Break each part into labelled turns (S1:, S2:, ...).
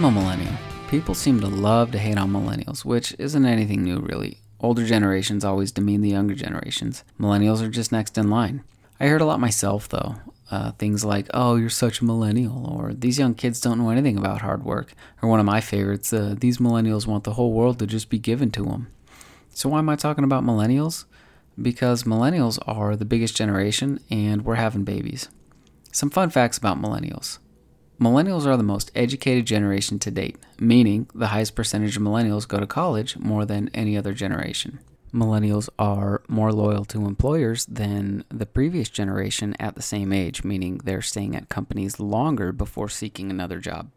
S1: I'm a millennial. People seem to love to hate on millennials, which isn't anything new, really. Older generations always demean the younger generations. Millennials are just next in line. I heard a lot myself, though. Uh, things like, oh, you're such a millennial, or these young kids don't know anything about hard work, or one of my favorites, uh, these millennials want the whole world to just be given to them. So, why am I talking about millennials? Because millennials are the biggest generation and we're having babies. Some fun facts about millennials. Millennials are the most educated generation to date, meaning the highest percentage of millennials go to college more than any other generation. Millennials are more loyal to employers than the previous generation at the same age, meaning they're staying at companies longer before seeking another job.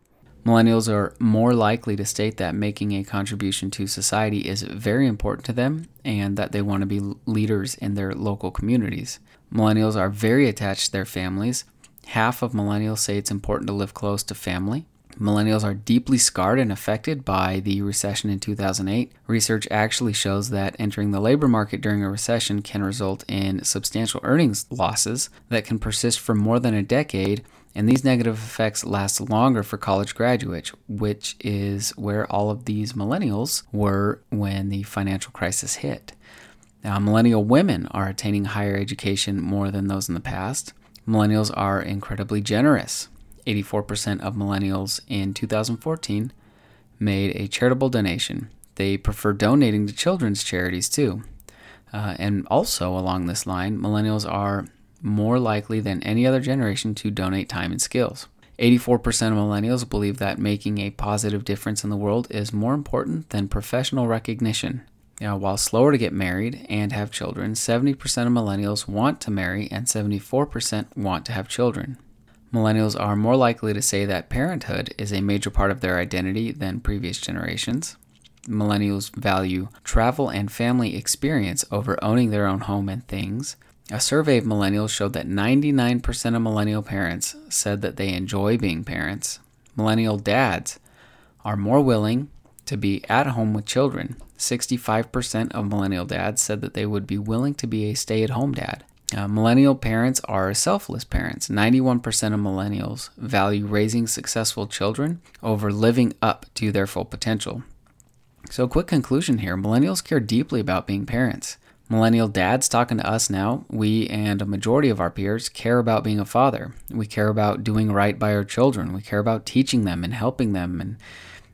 S1: Millennials are more likely to state that making a contribution to society is very important to them and that they want to be leaders in their local communities. Millennials are very attached to their families Half of millennials say it's important to live close to family. Millennials are deeply scarred and affected by the recession in 2008. Research actually shows that entering the labor market during a recession can result in substantial earnings losses that can persist for more than a decade, and these negative effects last longer for college graduates, which is where all of these millennials were when the financial crisis hit. Now, millennial women are attaining higher education more than those in the past. Millennials are incredibly generous. 84% of millennials in 2014 made a charitable donation. They prefer donating to children's charities too. Uh, and also, along this line, millennials are more likely than any other generation to donate time and skills. 84% of millennials believe that making a positive difference in the world is more important than professional recognition. Now, while slower to get married and have children, 70% of millennials want to marry and 74% want to have children. Millennials are more likely to say that parenthood is a major part of their identity than previous generations. Millennials value travel and family experience over owning their own home and things. A survey of millennials showed that 99% of millennial parents said that they enjoy being parents. Millennial dads are more willing to be at home with children. 65% of millennial dads said that they would be willing to be a stay at home dad. Uh, millennial parents are selfless parents. 91% of millennials value raising successful children over living up to their full potential. So, quick conclusion here millennials care deeply about being parents. Millennial dads talking to us now, we and a majority of our peers care about being a father. We care about doing right by our children. We care about teaching them and helping them and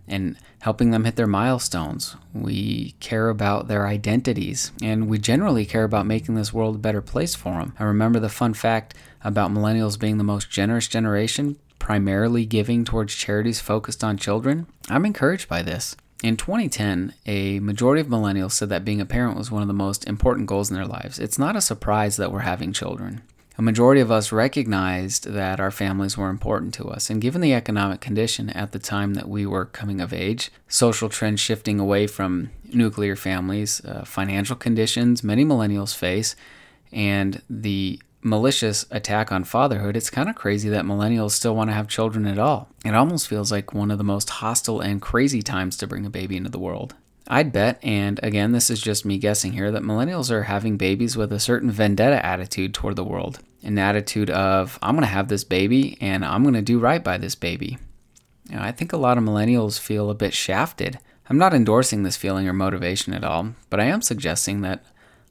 S1: and helping them hit their milestones. We care about their identities, and we generally care about making this world a better place for them. I remember the fun fact about millennials being the most generous generation, primarily giving towards charities focused on children. I'm encouraged by this. In 2010, a majority of millennials said that being a parent was one of the most important goals in their lives. It's not a surprise that we're having children a majority of us recognized that our families were important to us. And given the economic condition at the time that we were coming of age, social trends shifting away from nuclear families, uh, financial conditions many millennials face, and the malicious attack on fatherhood, it's kind of crazy that millennials still want to have children at all. It almost feels like one of the most hostile and crazy times to bring a baby into the world. I'd bet, and again, this is just me guessing here, that millennials are having babies with a certain vendetta attitude toward the world. An attitude of, I'm going to have this baby and I'm going to do right by this baby. Know, I think a lot of millennials feel a bit shafted. I'm not endorsing this feeling or motivation at all, but I am suggesting that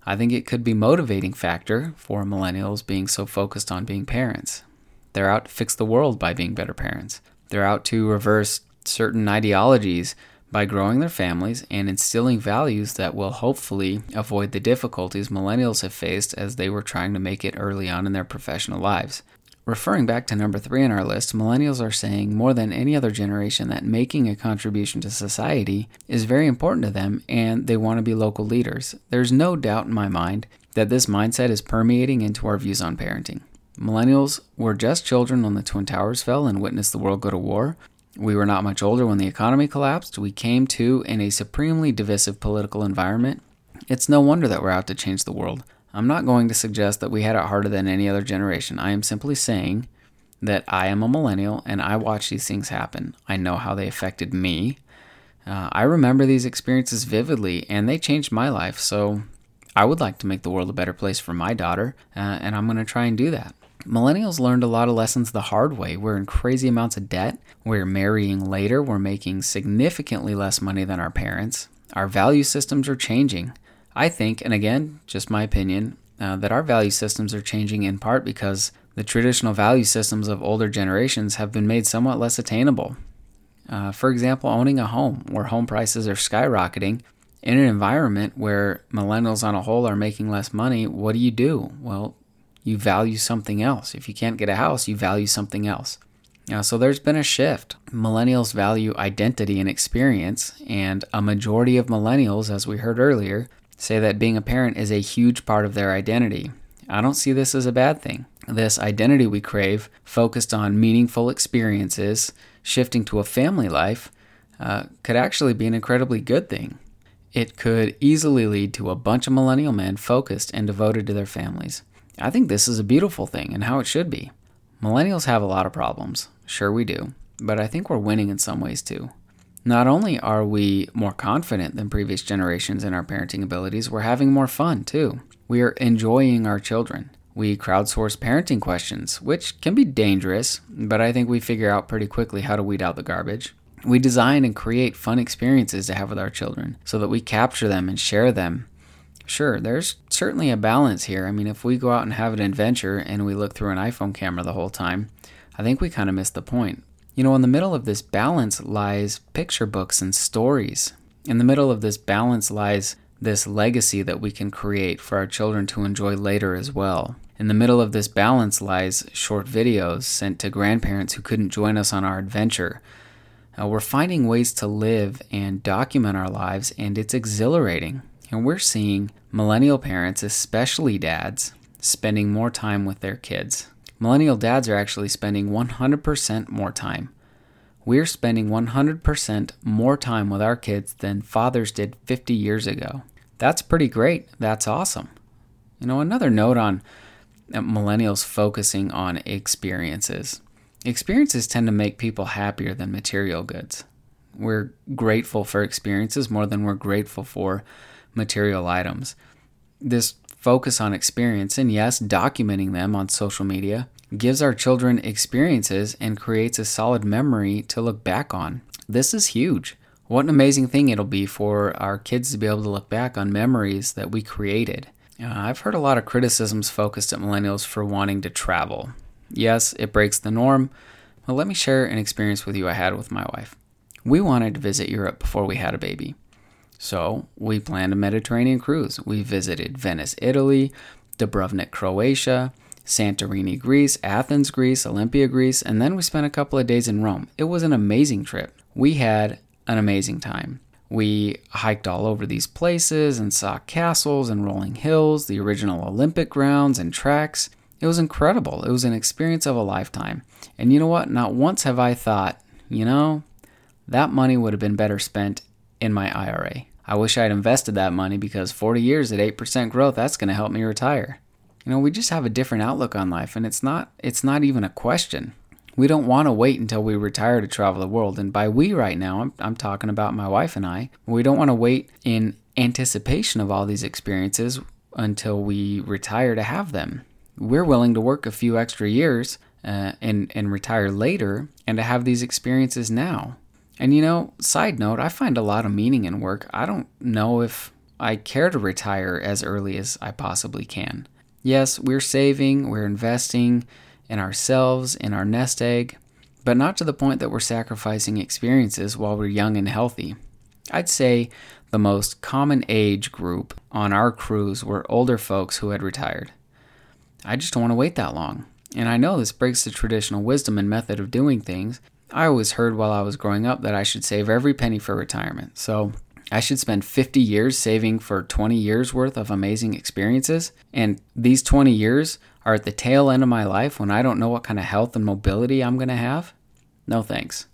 S1: I think it could be motivating factor for millennials being so focused on being parents. They're out to fix the world by being better parents. They're out to reverse certain ideologies by growing their families and instilling values that will hopefully avoid the difficulties millennials have faced as they were trying to make it early on in their professional lives. Referring back to number three on our list, millennials are saying more than any other generation that making a contribution to society is very important to them and they want to be local leaders. There's no doubt in my mind that this mindset is permeating into our views on parenting. Millennials were just children when the Twin Towers fell and witnessed the world go to war, we were not much older when the economy collapsed. We came to in a supremely divisive political environment. It's no wonder that we're out to change the world. I'm not going to suggest that we had it harder than any other generation. I am simply saying that I am a millennial and I watch these things happen. I know how they affected me. Uh, I remember these experiences vividly and they changed my life. So I would like to make the world a better place for my daughter, uh, and I'm going to try and do that. Millennials learned a lot of lessons the hard way. We're in crazy amounts of debt. We're marrying later. We're making significantly less money than our parents. Our value systems are changing. I think, and again, just my opinion, uh, that our value systems are changing in part because the traditional value systems of older generations have been made somewhat less attainable. Uh, for example, owning a home where home prices are skyrocketing in an environment where millennials on a whole are making less money, what do you do? Well, you value something else. If you can't get a house, you value something else. Uh, so there's been a shift. Millennials value identity and experience, and a majority of millennials, as we heard earlier, say that being a parent is a huge part of their identity. I don't see this as a bad thing. This identity we crave, focused on meaningful experiences, shifting to a family life, uh, could actually be an incredibly good thing. It could easily lead to a bunch of millennial men focused and devoted to their families. I think this is a beautiful thing and how it should be. Millennials have a lot of problems. Sure, we do. But I think we're winning in some ways too. Not only are we more confident than previous generations in our parenting abilities, we're having more fun too. We are enjoying our children. We crowdsource parenting questions, which can be dangerous, but I think we figure out pretty quickly how to weed out the garbage. We design and create fun experiences to have with our children so that we capture them and share them. Sure, there's certainly a balance here. I mean, if we go out and have an adventure and we look through an iPhone camera the whole time, I think we kind of miss the point. You know, in the middle of this balance lies picture books and stories. In the middle of this balance lies this legacy that we can create for our children to enjoy later as well. In the middle of this balance lies short videos sent to grandparents who couldn't join us on our adventure uh, we're finding ways to live and document our lives, and it's exhilarating. And we're seeing millennial parents, especially dads, spending more time with their kids. Millennial dads are actually spending 100% more time. We're spending 100% more time with our kids than fathers did 50 years ago. That's pretty great. That's awesome. You know, another note on uh, millennials focusing on experiences. Experiences tend to make people happier than material goods. We're grateful for experiences more than we're grateful for material items. This focus on experience, and yes, documenting them on social media, gives our children experiences and creates a solid memory to look back on. This is huge. What an amazing thing it'll be for our kids to be able to look back on memories that we created. Uh, I've heard a lot of criticisms focused at millennials for wanting to travel. Yes, it breaks the norm. But let me share an experience with you I had with my wife. We wanted to visit Europe before we had a baby. So we planned a Mediterranean cruise. We visited Venice, Italy, Dubrovnik, Croatia, Santorini, Greece, Athens, Greece, Olympia, Greece, and then we spent a couple of days in Rome. It was an amazing trip. We had an amazing time. We hiked all over these places and saw castles and rolling hills, the original Olympic grounds and tracks. It was incredible. It was an experience of a lifetime. And you know what? Not once have I thought, you know, that money would have been better spent in my IRA. I wish I'd invested that money because 40 years at 8% growth, that's going to help me retire. You know, we just have a different outlook on life and it's not it's not even a question. We don't want to wait until we retire to travel the world. And by we right now, I'm, I'm talking about my wife and I. We don't want to wait in anticipation of all these experiences until we retire to have them we're willing to work a few extra years uh, and and retire later and to have these experiences now. And you know, side note, I find a lot of meaning in work. I don't know if I care to retire as early as I possibly can. Yes, we're saving, we're investing in ourselves, in our nest egg, but not to the point that we're sacrificing experiences while we're young and healthy. I'd say the most common age group on our cruise were older folks who had retired. I just don't want to wait that long. And I know this breaks the traditional wisdom and method of doing things. I always heard while I was growing up that I should save every penny for retirement. So I should spend 50 years saving for 20 years worth of amazing experiences. And these 20 years are at the tail end of my life when I don't know what kind of health and mobility I'm going to have. No thanks.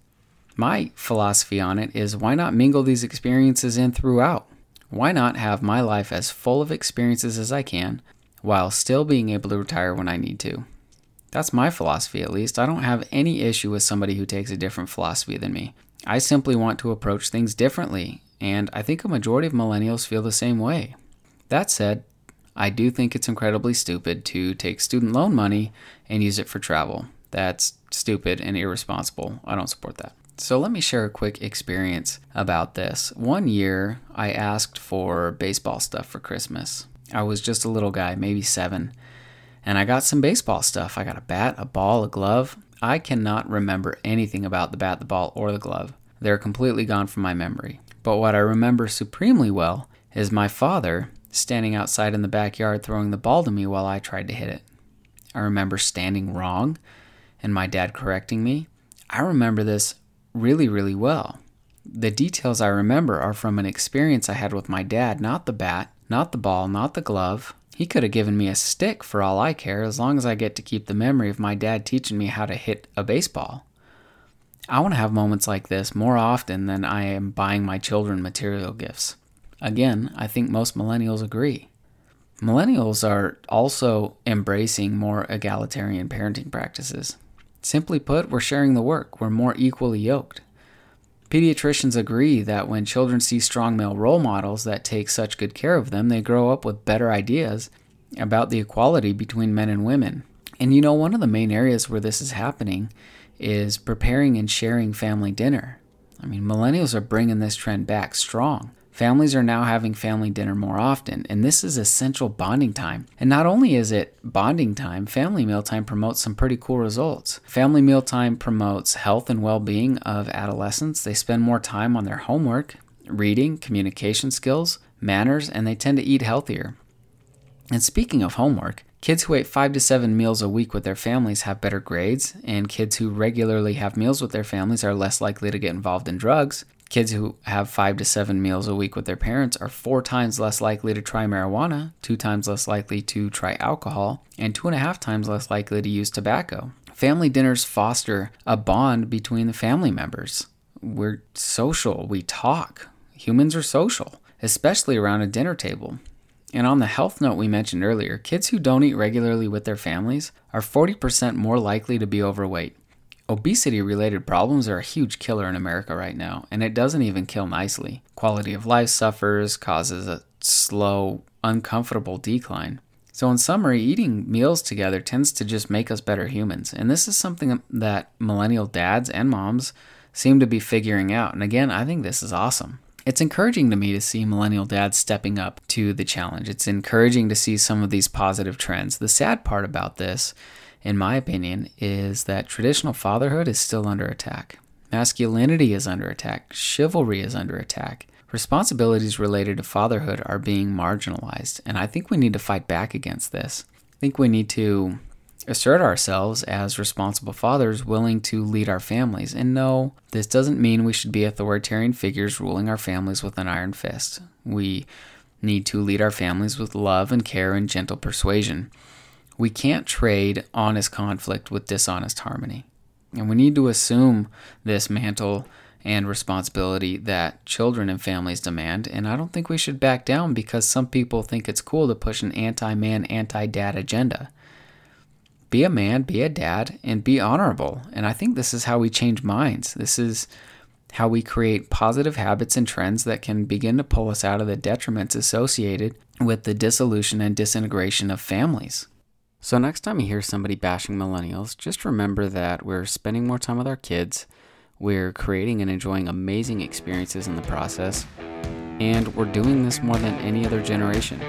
S1: My philosophy on it is why not mingle these experiences in throughout? Why not have my life as full of experiences as I can while still being able to retire when I need to. That's my philosophy, at least. I don't have any issue with somebody who takes a different philosophy than me. I simply want to approach things differently, and I think a majority of millennials feel the same way. That said, I do think it's incredibly stupid to take student loan money and use it for travel. That's stupid and irresponsible. I don't support that. So, let me share a quick experience about this. One year, I asked for baseball stuff for Christmas. I was just a little guy, maybe seven, and I got some baseball stuff. I got a bat, a ball, a glove. I cannot remember anything about the bat, the ball, or the glove. They're completely gone from my memory. But what I remember supremely well is my father standing outside in the backyard throwing the ball to me while I tried to hit it. I remember standing wrong and my dad correcting me. I remember this really, really well. The details I remember are from an experience I had with my dad, not the bat, not the ball, not the glove. He could have given me a stick for all I care, as long as I get to keep the memory of my dad teaching me how to hit a baseball. I want to have moments like this more often than I am buying my children material gifts. Again, I think most millennials agree. Millennials are also embracing more egalitarian parenting practices. Simply put, we're sharing the work, we're more equally yoked. Pediatricians agree that when children see strong male role models that take such good care of them, they grow up with better ideas about the equality between men and women. And you know, one of the main areas where this is happening is preparing and sharing family dinner. I mean, millennials are bringing this trend back strong. Families are now having family dinner more often, and this is essential bonding time. And not only is it bonding time, family meal time promotes some pretty cool results. Family meal time promotes health and well being of adolescents. They spend more time on their homework, reading, communication skills, manners, and they tend to eat healthier. And speaking of homework, kids who ate five to seven meals a week with their families have better grades, and kids who regularly have meals with their families are less likely to get involved in drugs. Kids who have five to seven meals a week with their parents are four times less likely to try marijuana, two times less likely to try alcohol, and two and a half times less likely to use tobacco. Family dinners foster a bond between the family members. We're social, we talk. Humans are social, especially around a dinner table. And on the health note we mentioned earlier, kids who don't eat regularly with their families are 40% more likely to be overweight. Obesity related problems are a huge killer in America right now, and it doesn't even kill nicely. Quality of life suffers, causes a slow, uncomfortable decline. So, in summary, eating meals together tends to just make us better humans. And this is something that millennial dads and moms seem to be figuring out. And again, I think this is awesome. It's encouraging to me to see millennial dads stepping up to the challenge. It's encouraging to see some of these positive trends. The sad part about this in my opinion, is that traditional fatherhood is still under attack. Masculinity is under attack. Chivalry is under attack. Responsibilities related to fatherhood are being marginalized, and I think we need to fight back against this. I think we need to assert ourselves as responsible fathers willing to lead our families. And no, this doesn't mean we should be authoritarian figures ruling our families with an iron fist. We need to lead our families with love and care and gentle persuasion. We can't trade honest conflict with dishonest harmony. And we need to assume this mantle and responsibility that children and families demand. And I don't think we should back down because some people think it's cool to push an anti man, anti dad agenda. Be a man, be a dad, and be honorable. And I think this is how we change minds. This is how we create positive habits and trends that can begin to pull us out of the detriments associated with the dissolution and disintegration of families. So, next time you hear somebody bashing millennials, just remember that we're spending more time with our kids, we're creating and enjoying amazing experiences in the process, and we're doing this more than any other generation.